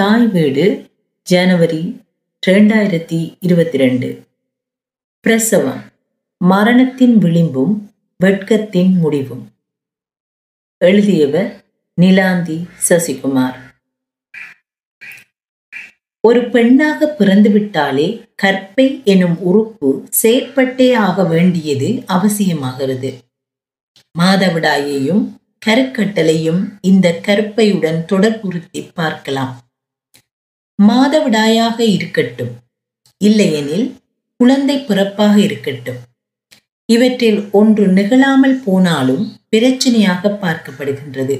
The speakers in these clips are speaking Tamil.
தாய் வீடு ஜனவரி ரெண்டாயிரத்தி இருபத்தி ரெண்டு பிரசவம் மரணத்தின் விளிம்பும் வெட்கத்தின் முடிவும். எழுதியவர் நிலாந்தி சசிகுமார். ஒரு பெண்ணாக பிறந்துவிட்டாலே கற்பை எனும் உறுப்பு செயற்பட்டே ஆக வேண்டியது அவசியமாகிறது. மாதவிடாயையும் கருக்கட்டளையும் இந்த கற்பையுடன் தொடர்புறுத்தி பார்க்கலாம். மாதவிடாயாக இருக்கட்டும். இல்லையெனில் குழந்தை பிறப்பாக இருக்கட்டும். இவற்றில் ஒன்று நிகழாமல் போனாலும் பிரச்சனையாக பார்க்கப்படுகின்றது.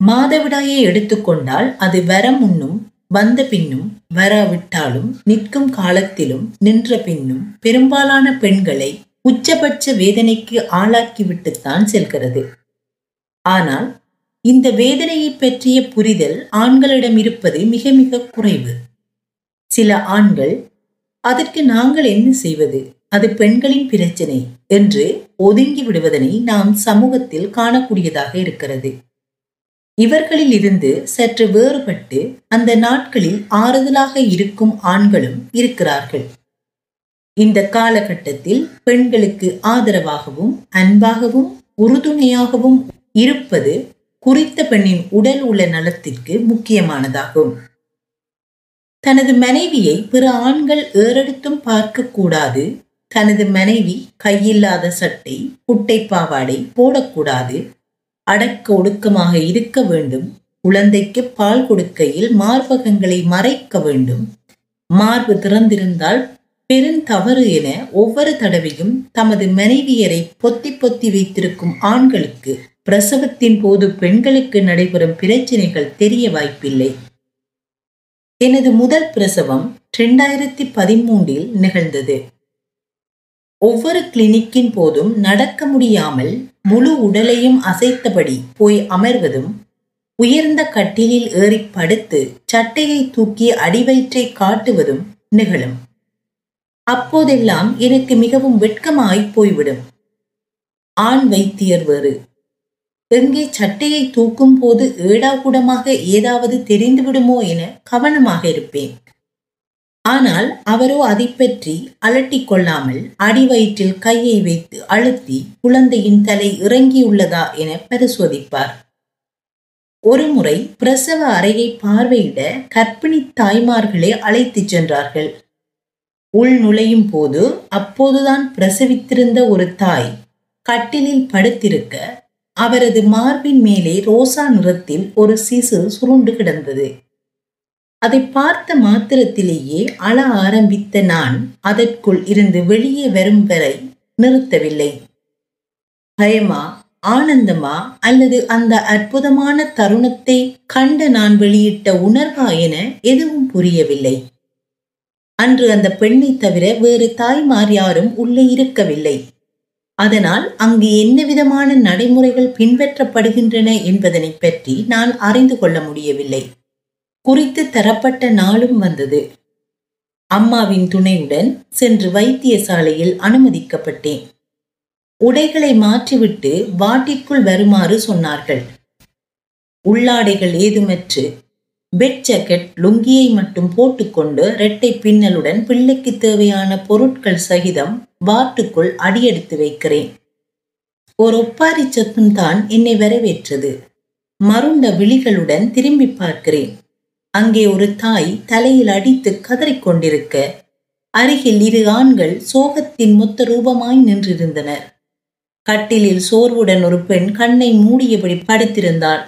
மாதவிடாயை எடுத்துக்கொண்டால் அது வர முன்னும் வந்த பின்னும் வராவிட்டாலும் நிற்கும் காலத்திலும் நின்ற பின்னும் பெரும்பாலான பெண்களை உச்சபட்ச வேதனைக்கு ஆளாக்கிவிட்டுத்தான் செல்கிறது. ஆனால் இந்த வேதனையை பற்றிய புரிதல் ஆண்களிடம் இருப்பது மிக மிக குறைவு. சில ஆண்கள் அதற்கு நாங்கள் என்ன செய்வது? அது பெண்களின் பிரச்சனை என்று ஒதுங்கி விடுவதனை நாம் சமூகத்தில் காணக்கூடியதாக இருக்கிறது. இவர்களில் இருந்து சற்று வேறுபட்டு அந்த நாட்களில் ஆறுதலாக இருக்கும் ஆண்களும் இருக்கிறார்கள். இந்த காலகட்டத்தில் பெண்களுக்கு ஆதரவாகவும் அன்பாகவும் உறுதுணையாகவும் இருப்பது குறித்த பெண்ணின் உடல் உள்ள நலத்திற்கு முக்கியமானதாகும். தனது மனைவியை பிற ஆண்கள் ஏறெடுத்தும் பார்க்கக்கூடாது தனது மனைவி கையில்லாத சட்டை குட்டை பாவாடை போடக்கூடாது. அடக்க ஒடுக்கமாக இருக்க வேண்டும். குழந்தைக்கு பால் கொடுக்கையில் மார்பகங்களை மறைக்க வேண்டும். மார்பு திறந்திருந்தால் பெருந்தவறு என ஒவ்வொரு தடவையும் தமது மனைவியரை பொத்தி பொத்தி வைத்திருக்கும் ஆண்களுக்கு பிரசவத்தின் போது பெண்களுக்கு நடைபெறும் பிரச்சனைகள் தெரிய வாய்ப்பில்லை. எனது முதல் பிரசவம் இரண்டாயிரத்தி பதிமூன்றில் நிகழ்ந்தது. ஒவ்வொரு கிளினிக்கின் போதும் நடக்க முடியாமல் முழு உடலையும் அசைத்தபடி போய் அமர்வதும் உயர்ந்த கட்டிலில் ஏறி படுத்து சட்டையை தூக்கி அடிவயிற்றை காட்டுவதும் நிகழும். அப்போதெல்லாம் எனக்கு மிகவும் வெட்கமாய் போய்விடும். ஆண் வைத்தியர் வேறு எங்கே சட்டையை தூக்கும் போது ஏடாகூடமாக ஏதாவது தெரிந்துவிடுமோ என கவனமாக இருப்பேன். ஆனால் அவரோ அதை பற்றி அலட்டிக் கொள்ளாமல் அடிவயிற்றில் கையை வைத்து அழுத்தி குழந்தையின் தலை இறங்கியுள்ளதா என பரிசோதிப்பார். ஒருமுறை பிரசவ அறையை பார்வையிட கர்ப்பிணி தாய்மார்களே அழைத்துச் சென்றார்கள். உள் நுழையும் போது அப்போதுதான் பிரசவித்திருந்த ஒரு தாய் கட்டிலில் படுத்திருக்க அவரது மார்பின் மேலே ரோசா நிறத்தில் ஒரு சிசு சுருண்டு கிடந்தது. அதை பார்த்த மாத்திரத்திலேயே அழ ஆரம்பித்த நான் அதற்குள் இருந்து வெளியே வரும் வரை நிறுத்தவில்லை. பயமா ஆனந்தமா அல்லது அந்த அற்புதமான தருணத்தை கண்ட நான் வெளியிட்ட உணர்வா என எதுவும் புரியவில்லை. அன்று அந்த பெண்ணை தவிர வேறு தாய்மார் யாரும் உள்ளே இருக்கவில்லை. அதனால் அங்கு என்ன விதமான நடைமுறைகள் பின்பற்றப்படுகின்றன என்பதனை பற்றி நான் அறிந்து கொள்ள முடியவில்லை. குறித்து தரப்பட்ட நாளும் வந்தது. அம்மாவின் துணையுடன் சென்று வைத்தியசாலையில் அனுமதிக்கப்பட்டேன். உடைகளை மாற்றிவிட்டு வாட்டிற்குள் வருமாறு சொன்னார்கள். உள்ளாடைகள் ஏதுமற்று பெட் ஜாக்கெட் லுங்கியை மட்டும் போட்டுக்கொண்டு இரட்டை பின்னலுடன் பிள்ளைக்கு தேவையான பொருட்கள் சகிதம் வாட்டுக்குள் அடியெடுத்து வைக்கிறேன். ஒரு ஒப்பாரி சத்தம் தான் என்னை வரவேற்றது. மருண்ட விழிகளுடன் திரும்பி பார்க்கிறேன். அங்கே ஒரு தாய் தலையில் அடித்து கதறிக்கொண்டிருக்க அருகில் இரு ஆண்கள் சோகத்தின் மொத்த ரூபமாய் நின்றிருந்தனர். கட்டிலில் சோர்வுடன் ஒரு பெண் கண்ணை மூடியபடி படுத்திருந்தாள்.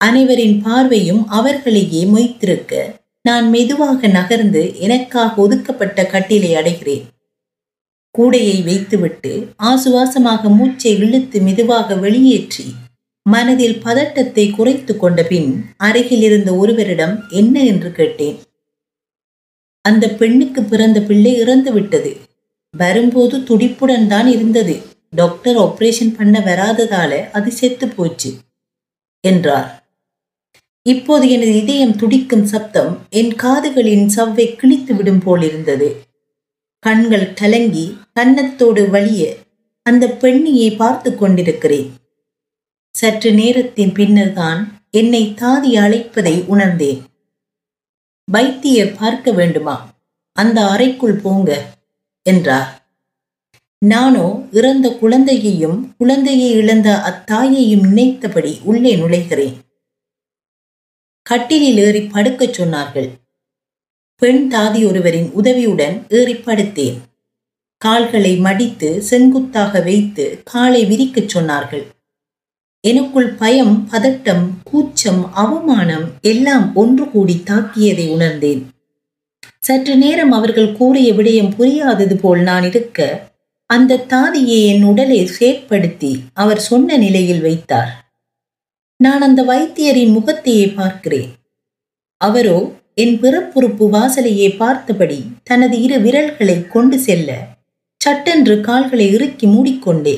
அனைவரின் பார்வையும் அவர்களையே மொய்த்திருக்க நான் மெதுவாக நகர்ந்து எனக்காக ஒதுக்கப்பட்ட கட்டிலை அடைகிறேன். கூடையை வைத்துவிட்டு ஆசுவாசமாக மூச்சை இழுத்து மெதுவாக வெளியேற்றி மனதில் பதட்டத்தை குறைத்து கொண்ட பின் அருகில் இருந்த ஒருவரிடம் என்ன என்று கேட்டேன். அந்த பெண்ணுக்கு பிறந்த பிள்ளை இறந்து விட்டது. வரும்போது துடிப்புடன் தான் இருந்தது. டாக்டர் ஆப்ரேஷன் பண்ண வராததால அது செத்து போச்சு என்றார். இப்போது எனது இதயம் துடிக்கும் சப்தம் என் காதுகளின் சவ்வை கிழித்து விடும் போலிருந்தது. கண்கள் கலங்கி கன்னத்தோடு வழிய அந்த பெண்ணியை பார்த்து கொண்டிருக்கிறேன். சற்று நேரத்தின் பின்னர்தான் என்னை தாதி அழைப்பதை உணர்ந்தேன். வைத்தியர் பார்க்க வேண்டுமா? அந்த அறைக்குள் போங்க என்றார். நானோ இறந்த குழந்தையையும் குழந்தையை இழந்த அத்தாயையும் நினைத்தபடி உள்ளே நுழைகிறேன். கட்டிலில் ஏறி படுக்கச் சொன்னார்கள். பெண் தாதி ஒருவரின் உதவியுடன் ஏறி படுத்தேன். கால்களை மடித்து செங்குத்தாக வைத்து காலை விரிக்கச் சொன்னார்கள். எனக்குள் பயம் பதட்டம் கூச்சம் அவமானம் எல்லாம் ஒன்று கூடி தாக்கியதை உணர்ந்தேன். சற்று நேரம் அவர்கள் கூறிய விடயம் புரியாதது போல் நான் இருக்க அந்த தாதியை என் உடலை செயற்படுத்தி அவர் சொன்ன நிலையில் வைத்தார். நான் அந்த வைத்தியரின் முகத்தையே பார்க்கிறேன். அவரோ என் பிறப்புறுப்பு வாசலையே பார்த்தபடி தனது இரு விரல்களை கொண்டு செல்ல சட்டென்று கால்களை இறுக்கி மூடிக்கொண்டே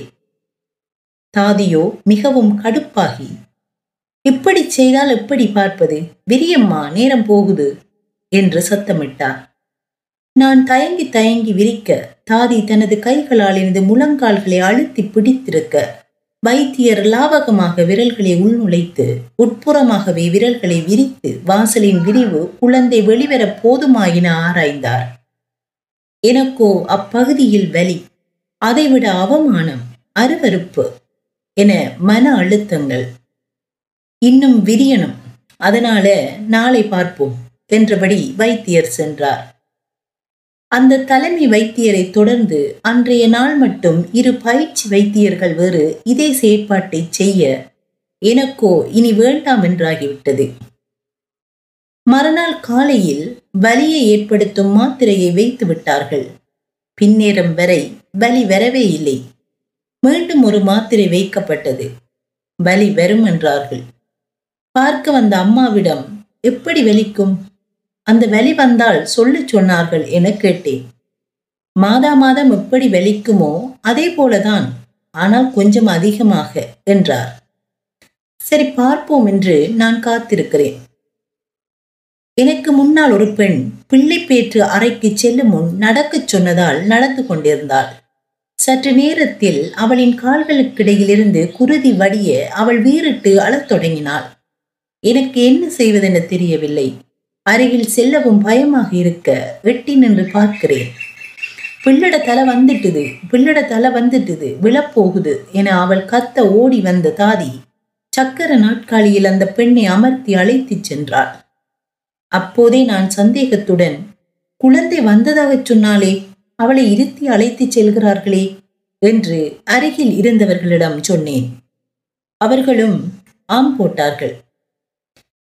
தாதியோ மிகவும் கடுப்பாகி. இப்படி செய்தால் எப்படி பார்ப்பது? விரியம்மா நேரம் போகுது என்று சத்தமிட்டார். நான் தயங்கி தயங்கி விரிக்க தாதி தனது கைகளால் எனது முழங்கால்களை அழுத்தி பிடித்திருக்க வைத்தியர் லாவகமாக விரல்களை உள்நுழைத்து உட்புறமாகவே விரல்களை விரித்து வாசலின் விரிவு குழந்தை வெளிவர போதுமாயின ஆராய்ந்தார். எனக்கோ அப்பகுதியில் வலி அதைவிட அவமானம் அருவருப்பு என மன அழுத்தங்கள். இன்னும் விரியணும். அதனால நாளை பார்ப்போம் என்றபடி வைத்தியர் சென்றார். அந்த தலைமை வைத்தியரை தொடர்ந்து அன்றைய நாள் மட்டும் இரு பயிற்சி வைத்தியர்கள் வேறு இதே செயற்பாட்டை செய்ய எனக்கோ இனி வேண்டாம் என்றாகிவிட்டது. மறுநாள் காலையில் வலியை ஏற்படுத்தும் மாத்திரையை வைத்து விட்டார்கள். பின்னேரம் வரை வலி வரவே இல்லை. மீண்டும் ஒரு மாத்திரை வைக்கப்பட்டது. வலி வரும் என்றார்கள். பார்க்க வந்த அம்மாவிடம் எப்படி வலிக்கும்? அந்த வலி வந்தால் சொல்லி சொன்னார்கள் என கேட்டேன். மாதா மாதம் எப்படி வலிக்குமோ அதே போலதான் ஆனால் கொஞ்சம் அதிகமாக என்றார். சரி பார்ப்போம் என்று நான் காத்திருக்கிறேன். எனக்கு முன்னால் ஒரு பெண் பிள்ளைப்பேற்று அறைக்கு செல்லும் முன் நடக்கச் சொன்னதால் நடந்து கொண்டிருந்தாள். சற்று நேரத்தில் அவளின் கால்களுக்கிடையிலிருந்து குருதி வடிய அவள் வீறிட்டு அழத் தொடங்கினாள். எனக்கு என்ன செய்வதென தெரியவில்லை. அருகில் செல்லவும் பயமாக இருக்க வெட்டி நின்று பார்க்கிறேன். பிள்ளட தலை வந்துட்டுது பிள்ளட தலை வந்துட்டுது விழப்போகுது என அவள் கத்த ஓடி வந்த தாதி சக்கர நாட்காலியில் அந்த பெண்ணை அமர்த்தி அழைத்துச் சென்றாள். அப்போதே நான் சந்தேகத்துடன் குழந்தை வந்ததாகச் சொன்னாலே அவளை இருத்தி அழைத்துச் செல்கிறார்களே என்று அருகில் இருந்தவர்களிடம் சொன்னேன். அவர்களும் ஆம் போட்டார்கள்.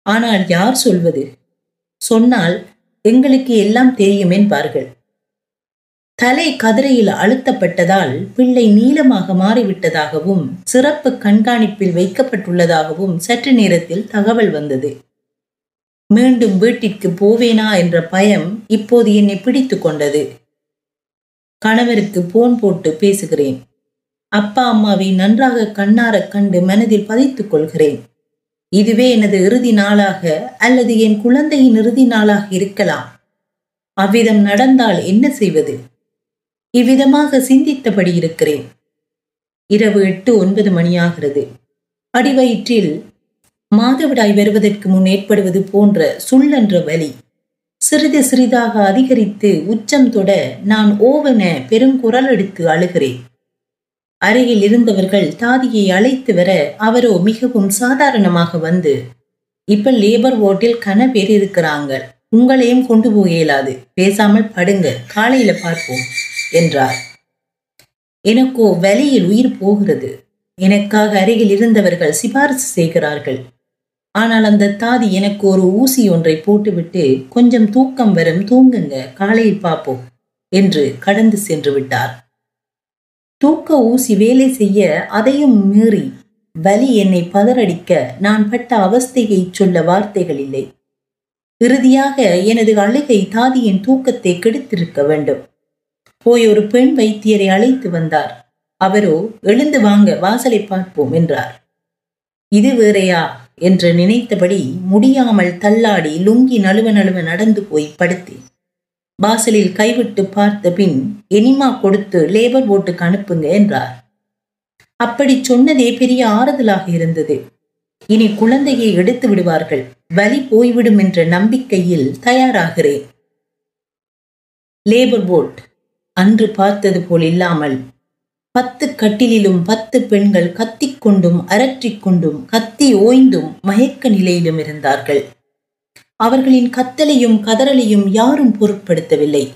ஆனால் யார் சொல்வது? சொன்னால் எங்களுக்கு எல்லாம் தெரியும் என்பார்கள். தலை கதிரையில் அழுத்தப்பட்டதால் பிள்ளை நீளமாக மாறிவிட்டதாகவும் சிறப்பு கண்காணிப்பில் வைக்கப்பட்டுள்ளதாகவும் சற்று நேரத்தில் தகவல் வந்தது. மீண்டும் வீட்டிற்கு போவேனா? என்ற பயம் இப்போது என்னை பிடித்து கொண்டது. கணவருக்கு போன் போட்டு பேசுகிறேன். அப்பா அம்மாவை நன்றாக கண்ணார கண்டு மனதில் பதித்துக் கொள்கிறேன். இதுவே எனது இறுதி நாளாக அல்லது என் குழந்தையின் இறுதி நாளாக இருக்கலாம். அவ்விதம் நடந்தால் என்ன செய்வது? இவ்விதமாக சிந்தித்தபடி இருக்கிறேன். இரவு எட்டு ஒன்பது மணியாகிறது. அடிவயிற்றில் மாதவிடாய் வருவதற்கு முன் ஏற்படுவது போன்ற சுள்ளென்ற வலி சிறிது சிறிதாக அதிகரித்து உச்சம் தொட நான் ஓவென பெருங்குரல் எடுத்து அழுகிறேன். அருகில் இருந்தவர்கள் தாதியை அழைத்து வர அவரோ மிகவும் சாதாரணமாக வந்து இப்ப லேபர் ஓட்டில் கன பேர் இருக்கிறாங்க. உங்களையும் கொண்டு போக இயலாது. பேசாமல் படுங்க. காலையில பார்ப்போம் என்றார். எனக்கோ வலையில் உயிர் போகிறது. எனக்காக அருகில் இருந்தவர்கள் சிபாரிசு செய்கிறார்கள். ஆனால் அந்த தாதி எனக்கு ஒரு ஊசி ஒன்றை போட்டுவிட்டு கொஞ்சம் தூக்கம் வரும் தூங்குங்க. காலையில் பார்ப்போம் என்று கடந்து சென்று விட்டார். தூக்க ஊசி வேலை செய்ய அதையும் மீறி வலி என்னை பதறடிக்க நான் பட்ட அவஸ்தையை சொல்ல வார்த்தைகள் இல்லை இறுதியாக எனது அழுகை தாதியின் தூக்கத்தை கெடுத்திருக்க வேண்டும். போய் ஒரு பெண் வைத்தியரை அழைத்து வந்தார். அவரோ எழுந்து வாங்க வாசலை பார்ப்போம் என்றார். இது வேறையா? என்று நினைத்தபடி முடியாமல் தள்ளாடி லுங்கி நழுவ நழுவ நடந்து போய் படுத்தேன். வாசலில் கைவிட்டு பார்த்த பின் எனிமா கொடுத்து லேபர் ஓட்டுக்கு அனுப்புங்க என்றார். அப்படி சொன்னதே பெரிய ஆறுதலாக இருந்தது. இனி குழந்தையை எடுத்து விடுவார்கள். வலி போய்விடும் என்ற நம்பிக்கையில் தயாராகிறேன். லேபர் போட் அன்று பார்த்தது போல் இல்லாமல் பத்து கட்டிலிலும் பத்து பெண்கள் கத்திக்கொண்டும் அரற்றிக்கொண்டும் கத்தி ஓய்ந்தும் மயக்க நிலையிலும் இருந்தார்கள். அவர்களின் கத்தலையும் கதறலையும் யாரும் பொருட்படுத்தவில்லை.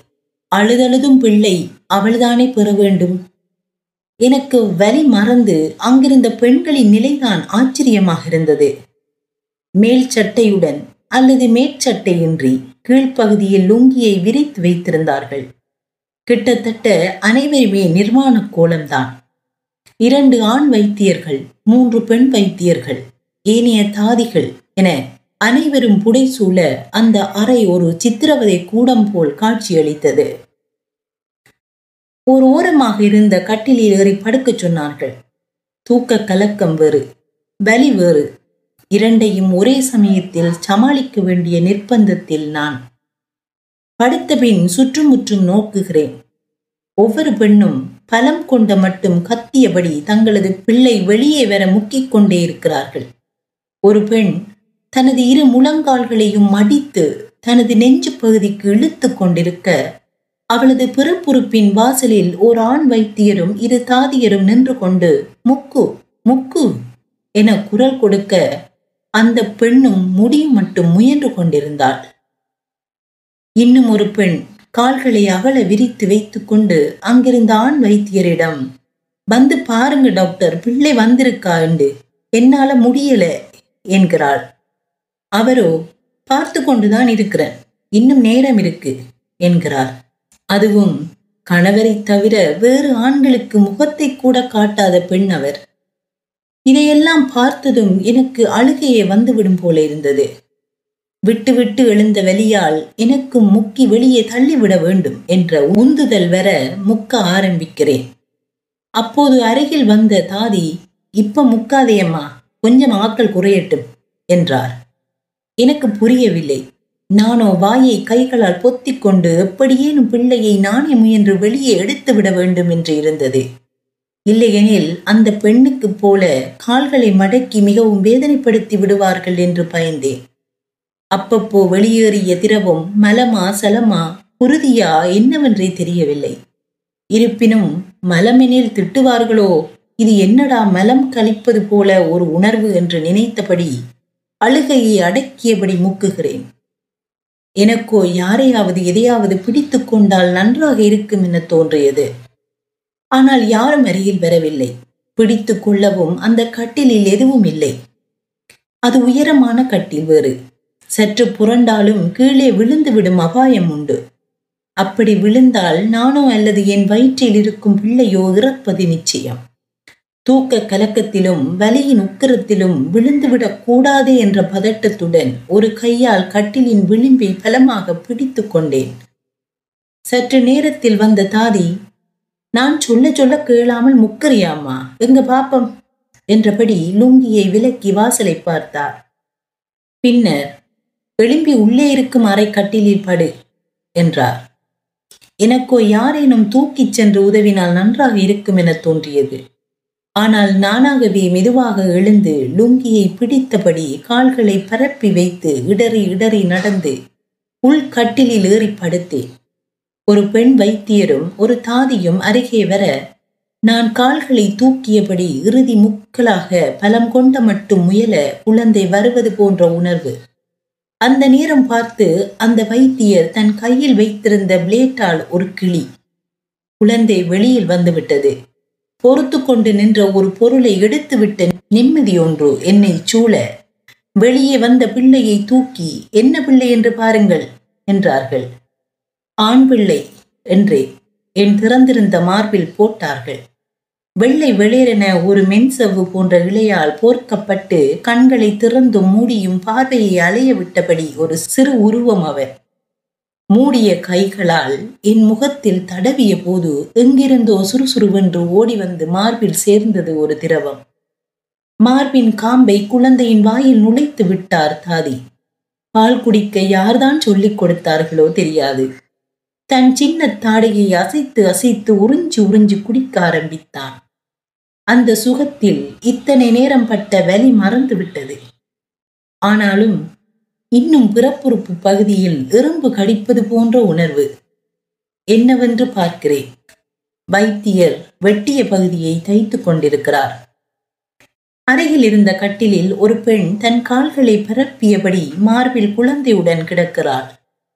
அழுதழுதும் பிள்ளை அவள்தானே பெற வேண்டும். எனக்கு வலி மறந்து அங்கிருந்த பெண்களின் நிலைதான் ஆச்சரியமாக இருந்தது. மேல் சட்டையுடன் அல்லது மேற்சட்டையின்றி கீழ்ப்பகுதியில் லுங்கியை விரித்து வைத்திருந்தார்கள். கிட்டத்தட்ட அனைவருமே நிர்மாண கோலம்தான். இரண்டு ஆண் வைத்தியர்கள் மூன்று பெண் வைத்தியர்கள் ஏனைய தாதிகள் என அனைவரும் புடைசூழ அந்த அறை ஒரு சித்திரவதை கூடம் போல் காட்சியளித்தது. ஒரு ஓரமாக இருந்த கட்டிலில் ஏறி படுக்கச் சொன்னார்கள். தூக்க கலக்கம் வேறு வலி வேறு. இரண்டையும் ஒரே சமயத்தில் சமாளிக்க வேண்டிய நிர்பந்தத்தில் நான் படுத்தபின் சுற்றுமுற்றும் நோக்குகிறேன். ஒவ்வொரு பெண்ணும் பலம் கொண்ட மட்டும் கத்தியபடி தங்களது பிள்ளை வெளியே வர முக்கிக் கொண்டே இருக்கிறார்கள். ஒரு பெண் தனது இரு முழங்கால்களையும் மடித்து தனது நெஞ்சு பகுதிக்கு இழுத்து கொண்டிருக்க அவளது பிறப்புறுப்பின் வாசலில் ஓர் ஆண் வைத்தியரும் இரு தாதியரும் நின்று கொண்டு முக்கு முக்கு என குரல் கொடுக்க அந்த பெண்ணும் முடியும் மட்டும் முயன்று கொண்டிருந்தாள். இன்னும் ஒரு பெண் கால்களை அகல விரித்து வைத்துக்கொண்டு அங்கிருந்த ஆண் வைத்தியரிடம் வந்து பாருங்க டாக்டர் பிள்ளை வந்திருக்கா என்று என்னால முடியல என்கிறாள். அவரோ பார்த்து கொண்டுதான் இருக்கிறேன் இன்னும் நேரம் இருக்கு என்கிறார். அதுவும் கணவரை தவிர வேறு ஆண்களுக்கு முகத்தை கூட காட்டாத பெண் அவர். இதையெல்லாம் பார்த்ததும் எனக்கு அழுகையே வந்துவிடும் போல இருந்தது. விட்டு விட்டு எழுந்த வெளியால் எனக்கும் முக்கி வெளியே தள்ளிவிட வேண்டும் என்ற உந்துதல் வர முக்க ஆரம்பிக்கிறேன். அப்போது அருகில் வந்த தாதி இப்ப முக்காதையம்மா கொஞ்சம் ஆக்கள் குறையட்டும் என்றார். எனக்கு புரியவில்லை. நானோ வாயை கைகளால் பொத்திக் கொண்டு எப்படியேனும் பிள்ளையை நானே முயன்று வெளியே எடுத்து விட வேண்டும் என்று இருந்தது. இல்லையெனில் அந்த பெண்ணுக்கு போல கால்களை மடக்கி மிகவும் வேதனைப்படுத்தி விடுவார்கள் என்று பயந்தேன். அப்பப்போ வெளியேறிய திரவம் மலமா சலமா குருதியா என்னவென்றே தெரியவில்லை. இருப்பினும் மலமெனில் திட்டுவார்களோ இது என்னடா மலம் கழிப்பது போல ஒரு உணர்வு என்று நினைத்தபடி அழுகையை அடக்கியபடி மூக்குகிறேன். எனக்கோ யாரையாவது எதையாவது பிடித்து கொண்டால் நன்றாக இருக்கும் என தோன்றியது. ஆனால் யாரும் அருகில் வரவில்லை. பிடித்து கொள்ளவும் அந்த கட்டிலில் எதுவும் இல்லை. அது உயரமான கட்டில் வேறு. சற்று புரண்டாலும் கீழே விழுந்து விடும் அபாயம் உண்டு. அப்படி விழுந்தால் நானோ அல்லது என் வயிற்றில் இருக்கும் பிள்ளையோ இறப்பது நிச்சயம். தூக்க கலக்கத்திலும் வலியின் உக்கிரத்திலும் விழுந்துவிடக் கூடாதே என்ற பதட்டத்துடன் ஒரு கையால் கட்டிலின் விளிம்பை பலமாக பிடித்து கொண்டேன். சற்று நேரத்தில் வந்த தாதி நான் சொல்ல சொல்ல கேளாமல் முக்கறியாமா எங்க பாப்பம்? என்றபடி லுங்கியை விலக்கி வாசலை பார்த்தார். பின்னர் எழும்பி உள்ளே இருக்கும் அறை கட்டிலில் படு என்றார். எனக்கோ யாரேனும் தூக்கிச் சென்று உதவினால் நன்றாக இருக்கும் என தோன்றியது. ஆனால் நானாகவே மெதுவாக எழுந்து லுங்கியை பிடித்தபடி கால்களை பரப்பி வைத்து இடறி இடறி நடந்து உள்கட்டிலில் ஏறி படுத்தேன். ஒரு பெண் வைத்தியரும் ஒரு தாதியும் அருகே வர நான் கால்களை தூக்கியபடி இறுதி முக்கலாக பலம் கொண்ட மட்டும் முயல குழந்தை வருவது போன்ற உணர்வு. அந்த நேரம் பார்த்து அந்த வைத்தியர் தன் கையில் வைத்திருந்த பிளேட்டால் ஒரு கிளி குழந்தை வெளியில் வந்துவிட்டது. பொறுத்து கொண்டு நின்ற ஒரு பொருளை எடுத்துவிட்ட நிம்மதியொன்று என்னை சூழ. வெளியே வந்த பிள்ளையை தூக்கி என்ன பிள்ளை என்று பாருங்கள் என்றார்கள். ஆண் பிள்ளை என்றே என் திறந்திருந்த மார்பில் போட்டார்கள். வெள்ளை வெளிரென ஒரு மென்சவ்வு போன்ற இலையால் போர்க்கப்பட்டு கண்களை திறந்தும் மூடியும் பார்வையை அலைய விட்டபடி ஒரு சிறு உருவம் அவர் மூடிய கைகளால் என் முகத்தில் தடவிய போது எங்கிருந்தோ சுறுசுறுவென்று ஓடி வந்து மார்பில் சேர்ந்தது ஒரு திரவம். மார்பின் காம்பை குழந்தையின் வாயில் நுழைத்து விட்டார் தாதி. பால் குடிக்க யார்தான் சொல்லிக் கொடுத்தார்களோ தெரியாது. தன் சின்ன தாடையை அசைத்து அசைத்து உறிஞ்சி உறிஞ்சி குடிக்க ஆரம்பித்தான். அந்த சுகத்தில் இத்தனை நேரம் பட்ட வலி மறந்து விட்டது ஆனாலும் இன்னும் பிறப்புறுப்பு பகுதியில் எறும்பு கடிப்பது போன்ற உணர்வு. என்னவென்று பார்க்கிறேன். வைத்தியர் வெட்டிய பகுதியை தைத்துக் கொண்டிருக்கிறார். அருகில் இருந்த கட்டிலில் ஒரு பெண் தன் கால்களை பரப்பியபடி மார்பில் குழந்தையுடன் கிடக்கிறாள்.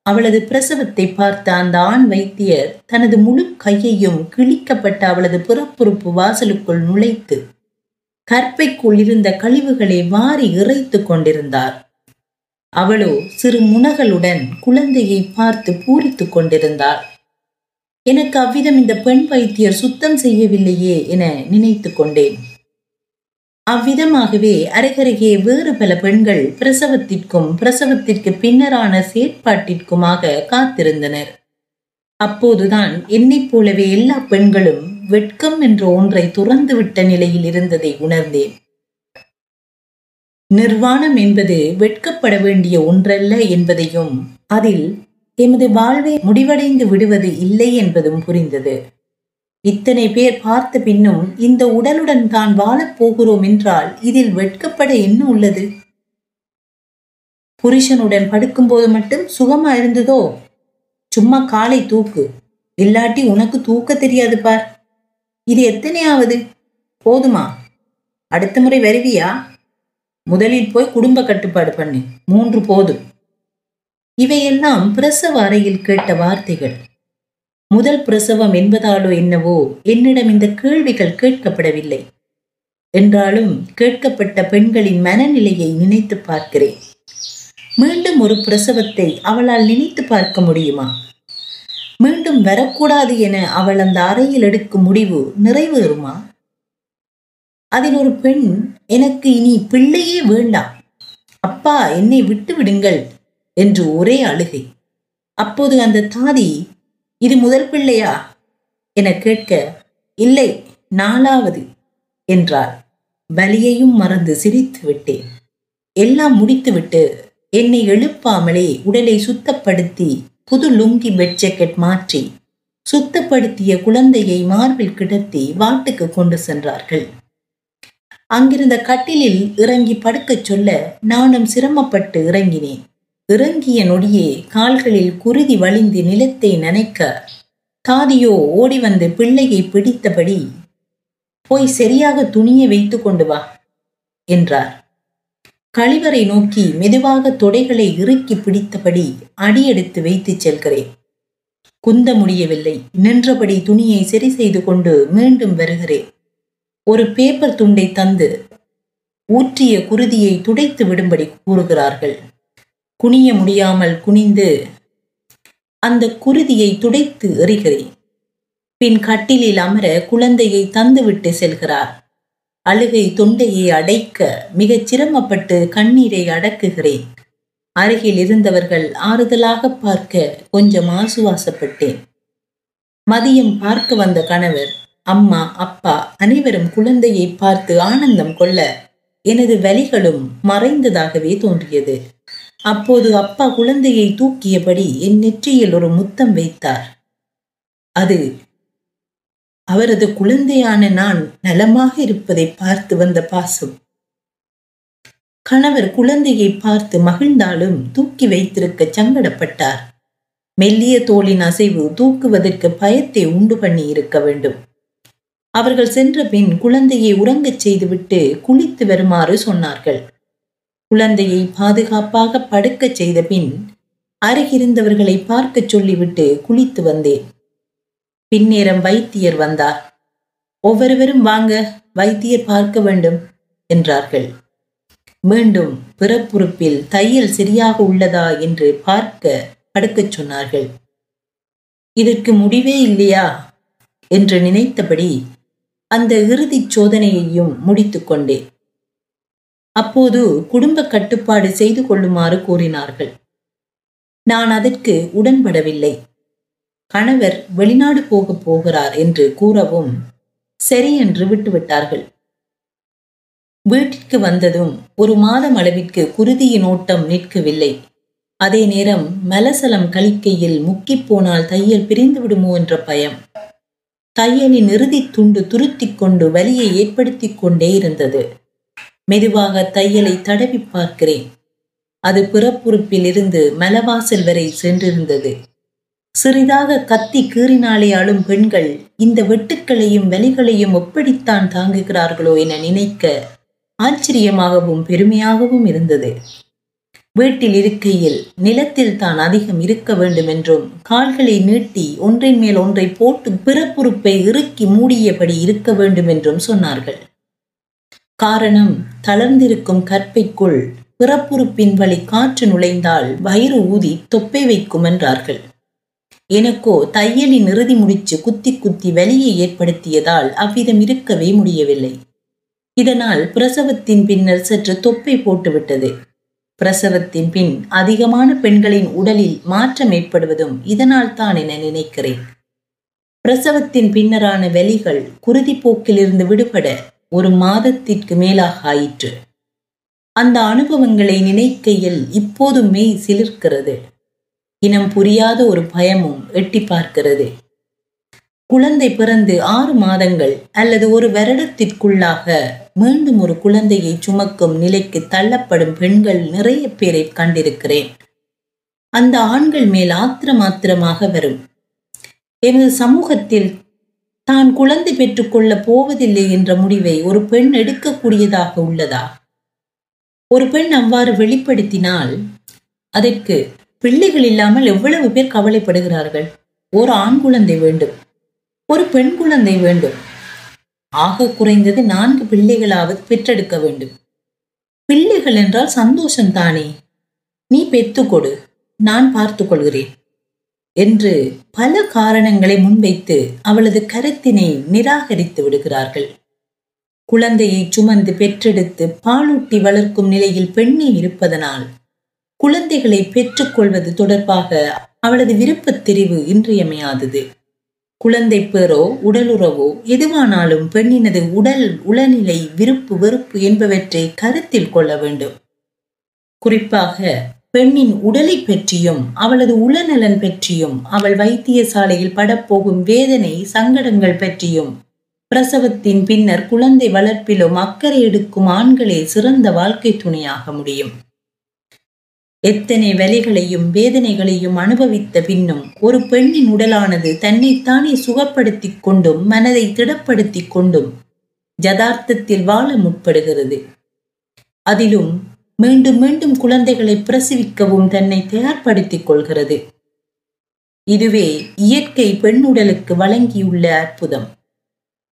அவளது பிரசவத்தை பார்த்த அந்த ஆண் வைத்தியர் தனது முழு கையையும் கிழிக்கப்பட்ட அவளது பிறப்புறுப்பு வாசலுக்குள் நுழைத்து கற்பைக்குள் இருந்த கழிவுகளை வாரி இறைத்துக் கொண்டிருந்தார். அவளோ சிறு முனகளுடன் குழந்தையை பார்த்து பூரித்துக் கொண்டிருந்தாள். எனக்கு அவ்விதம் இந்த பெண் வைத்தியர் சுத்தம் செய்யவில்லையே என நினைத்து கொண்டேன். அவ்விதமாகவே அருகருகே வேறு பல பெண்கள் பிரசவத்திற்கும் பிரசவத்திற்கு பின்னரான செயற்பாட்டிற்குமாக காத்திருந்தனர். அப்போதுதான் என்னைப் போலவே எல்லா பெண்களும் வெட்கம் என்ற ஒன்றை துறந்துவிட்ட நிலையில் இருந்ததை உணர்ந்தேன். நிர்வாணம் என்பது வெட்கப்பட வேண்டிய ஒன்றல்ல என்பதையும் அதில் எமது வாழ்வை முடிவடைந்து விடுவது இல்லை என்பதும் புரிந்தது. இத்தனை பேர் பார்த்த பின்னும் இந்த உடலுடன் தான் வாழப் போகிறோம் என்றால் இதில் வெட்கப்பட என்ன உள்ளது? புருஷனுடன் படுக்கும்போது மட்டும் சுகமா இருந்ததோ? சும்மா காலை தூக்கு. இல்லாட்டி உனக்கு தூக்க தெரியாது பார். இது எத்தனையாவது? போதுமா? அடுத்த முறை வருவியா? முதலில் போய் குடும்ப கட்டுப்பாடு பண்ணு. மூன்று போதும். இவையெல்லாம் பிரசவ அறையில் கேட்ட வார்த்தைகள். முதல் பிரசவம் என்பதாலோ என்னவோ என்னிடம் இந்த கேள்விகள் கேட்கப்படவில்லை. என்றாலும் கேட்கப்பட்ட பெண்களின் மனநிலையை நினைத்து பார்க்கிறேன். மீண்டும் ஒரு பிரசவத்தை அவளால் நினைத்து பார்க்க முடியுமா? மீண்டும் வரக்கூடாது என அவள் அந்த அறையில் எடுக்கும் முடிவு நிறைவேறுமா? அதில் ஒரு பெண் எனக்கு இனி பிள்ளையே வேண்டாம் அப்பா என்னை விட்டு விடுங்கள் என்று ஒரே அழுகை. அப்போது அந்த தாதி இது முதல் பிள்ளையா? என கேட்க இல்லை நாலாவது என்றார் வலியையும் மறந்து சிரித்து விட்டேன். எல்லாம் முடித்துவிட்டு என்னை எழுப்பாமலே உடலை சுத்தப்படுத்தி புது லுங்கி பெட் ஜாக்கெட் மாற்றி சுத்தப்படுத்திய குழந்தையை மார்பில் கிடத்தி வாட்டுக்கு கொண்டு சென்றார்கள். அங்கிருந்த கட்டிலில் இறங்கி படுக்கச் சொல்ல நானும் சிரமப்பட்டு இறங்கினேன். இறங்கிய நொடியே கால்களில் குருதி வழிந்து நிலத்தை நனைக்க தாதியோ ஓடி வந்து பிள்ளையை பிடித்தபடி போய் சரியாக துணியை வைத்து கொண்டு வா என்றார். கழிவறை நோக்கி மெதுவாக தொடைகளை இறுக்கி பிடித்தபடி அடியெடுத்து வைத்துச் செல்கிறேன். குந்த முடியவில்லை. நின்றபடி துணியை சரி செய்து கொண்டு மீண்டும் வருகிறேன். ஒரு பேப்பர் துண்டை தந்து ஊற்றிய குருதியை துடைத்து விடும்படி கூறுகிறார்கள். குனிய முடியாமல் குனிந்து அந்த குருதியை துடைத்து எறிகிறேன். பின் கட்டிலில் அமர குழந்தையை தந்துவிட்டு செல்கிறார். அழுகை தொண்டையை அடைக்க மிகச் சிரமப்பட்டு கண்ணீரை அடக்குகிறேன். அருகில் இருந்தவர்கள் ஆறுதலாக பார்க்க கொஞ்சம் ஆசுவாசப்பட்டேன். மதியம் பார்க்க வந்த கணவர் அம்மா அப்பா அனைவரும் குழந்தையை பார்த்து ஆனந்தம் கொள்ள எனது வலிகளும் மறைந்ததாகவே தோன்றியது. அப்போது அப்பா குழந்தையை தூக்கியபடி என் நெற்றியில் ஒரு முத்தம் வைத்தார். அது அவரது குழந்தையான நான் நலமாக இருப்பதை பார்த்து வந்த பாசம். கணவர் குழந்தையை பார்த்து மகிழ்ந்தாலும் தூக்கி வைத்திருக்க சங்கடப்பட்டார். மெல்லிய தோளின் அசைவு தூக்குவதற்கு பயத்தை உண்டு பண்ணி இருக்க வேண்டும். அவர்கள் சென்ற பின் குழந்தையை உறங்கச் செய்துவிட்டு குளித்து வருமாறு சொன்னார்கள். குழந்தையை பாதுகாப்பாக படுக்கச் செய்த பின் அருகிருந்தவர்களை பார்க்கச் சொல்லிவிட்டு குளித்து வந்தேன். பின்னேரம் வைத்தியர் வந்தார். ஒவ்வொருவரும் வாங்க வைத்தியர் பார்க்க வேண்டும் என்றார்கள். மீண்டும் பிறப்புறுப்பில் தையல் சரியாக உள்ளதா? என்று பார்க்க படுக்கச் சொன்னார்கள். இதற்கு முடிவே இல்லையா? என்று நினைத்தபடி அந்த இறுதிச் சோதனையையும் முடித்து கொண்டேன். அப்போது குடும்ப கட்டுப்பாடு செய்து கொள்ளுமாறு கூறினார்கள். நான் அதற்கு உடன்படவில்லை. கணவர் வெளிநாடு போக போகிறார் என்று கூறவும் சரி என்று விட்டுவிட்டார்கள். வீட்டிற்கு வந்ததும் ஒரு மாதம் அளவிற்கு குருதியின் ஓட்டம் நிற்கவில்லை. அதே நேரம் மலசலம் கழிக்கையில் முக்கிப் போனால் தையல் பிரிந்து விடுமோ என்ற பயம். தையலின் இறுதி துண்டு துருத்திக் கொண்டு வலியை ஏற்படுத்தி கொண்டே இருந்தது. மெதுவாக தையலை தடவி பார்க்கிறேன். அது பிறப்புறுப்பில் இருந்து மலவாசல் வரை சென்றிருந்தது. சிறிதாக கத்தி கீறினாலே ஆளும் பெண்கள் இந்த வெட்டுக்களையும் வலிகளையும் எப்படித்தான் தாங்குகிறார்களோ என நினைக்க ஆச்சரியமாகவும் பெருமையாகவும் இருந்தது. வீட்டில் இருக்கையில் நிலத்தில் தான் அதிகம் இருக்க வேண்டும் என்றும் கால்களை நீட்டி ஒன்றின் மேல் ஒன்றை போட்டு பிறப்புறுப்பை இறுக்கி மூடியபடி இருக்க வேண்டும் என்றும் சொன்னார்கள். காரணம் தளர்ந்திருக்கும் கற்பைக்குள் பிறப்புறுப்பின் வழி காற்று நுழைந்தால் வயிறு ஊதி தொப்பை வைக்கும் என்றார்கள். எனக்கோ தையலின் இறுதி முடிச்சு குத்தி குத்தி வலியை ஏற்படுத்தியதால் அவ்விதம் இருக்கவே முடியவில்லை. இதனால் பிரசவத்தின் பின்னர் சற்று தொப்பை போட்டுவிட்டது. பிரசவத்தின் பின் அதிகமான பெண்களின் உடலில் மாற்றம் ஏற்படுவதும் இதனால் தான் என நினைக்கிறேன். பிரசவத்தின் பின்னரான வெளிகள் குருதி போக்கிலிருந்து விடுபட ஒரு மாதத்திற்கு மேலாக ஆயிற்று. அந்த அனுபவங்களை நினைக்கையில் இப்போதும் மெய் சிலிர்க்கிறது. இனம் புரியாத ஒரு பயமும் எட்டி பார்க்கிறது. குழந்தை பிறந்து ஆறு மாதங்கள் அல்லது ஒரு வருடத்திற்குள்ளாக மீண்டும் ஒரு குழந்தையை சுமக்கும் நிலைக்கு தள்ளப்படும் பெண்கள் நிறைய பேரை கண்டிருக்கிறேன். அந்த ஆண்கள் மேல் ஆத்திரமாத்திரமாக வரும். எமது சமூகத்தில் தான் குழந்தை பெற்றுக்கொள்ள போவதில்லை என்ற முடிவை ஒரு பெண் எடுக்கக்கூடியதாக உள்ளதா? ஒரு பெண் அவ்வாறு வெளிப்படுத்தினால் அதற்கு பிள்ளைகள் இல்லாமல் எவ்வளவு பேர் கவலைப்படுகிறார்கள்? ஒரு ஆண் குழந்தை வேண்டும். ஒரு பெண் குழந்தை வேண்டும். ஆக குறைந்தது நான்கு பிள்ளைகளாவது பெற்றெடுக்க வேண்டும். பிள்ளைகள் என்றால் சந்தோஷம் தானே. நீ பெத்துக்கொடு நான் பார்த்து கொள்கிறேன் என்று பல காரணங்களை முன்வைத்து அவளது கருத்தினை நிராகரித்து விடுகிறார்கள். குழந்தையை சுமந்து பெற்றெடுத்து பாலூட்டி வளர்க்கும் நிலையில் பெண்ணே இருப்பதனால் குழந்தைகளை பெற்றுக்கொள்வது தொடர்பாக அவளது விருப்பத் தெரிவு இன்றியமையாதது. குழந்தை பேரோ உடலுறவோ எதுவானாலும் பெண்ணினது உடல் உளநிலை விருப்பு வெறுப்பு என்பவற்றை கருத்தில் கொள்ள வேண்டும். குறிப்பாக பெண்ணின் உடலை பற்றியும் அவளது உளநலன் பற்றியும் அவள் வைத்தியசாலையில் படப்போகும் வேதனை சங்கடங்கள் பற்றியும் பிரசவத்தின் பின்னர் குழந்தை வளர்ப்பிலும் அக்கறை எடுக்கும் ஆண்களே சிறந்த வாழ்க்கை துணையாக முடியும். எத்தனை வலிகளையும் வேதனைகளையும் அனுபவித்த பின்னும் ஒரு பெண்ணின் உடலானது தன்னைத்தானே சுகப்படுத்திக் கொண்டும் மனதை திடப்படுத்திக் கொண்டும் ஜதார்த்தத்தில் வாழ முற்படுகிறது. அதிலும் மீண்டும் மீண்டும் குழந்தைகளை பிரசவிக்கவும் தன்னை தயார்படுத்திக் கொள்கிறது. இதுவே இயற்கை பெண் உடலுக்கு வழங்கியுள்ள அற்புதம்.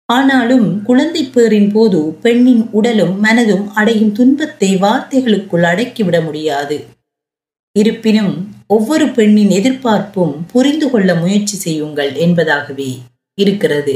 ஆனாலும் குழந்தை பேரின் போது பெண்ணின் உடலும் மனதும் அடையும் துன்பத்தை வார்த்தைகளுக்குள் அடக்கிவிட முடியாது. இருப்பினும் ஒவ்வொரு பெண்ணின் எதிர்பார்ப்பும் புரிந்து கொள்ள முயற்சி செய்யுங்கள் என்பதாகவே இருக்கிறது.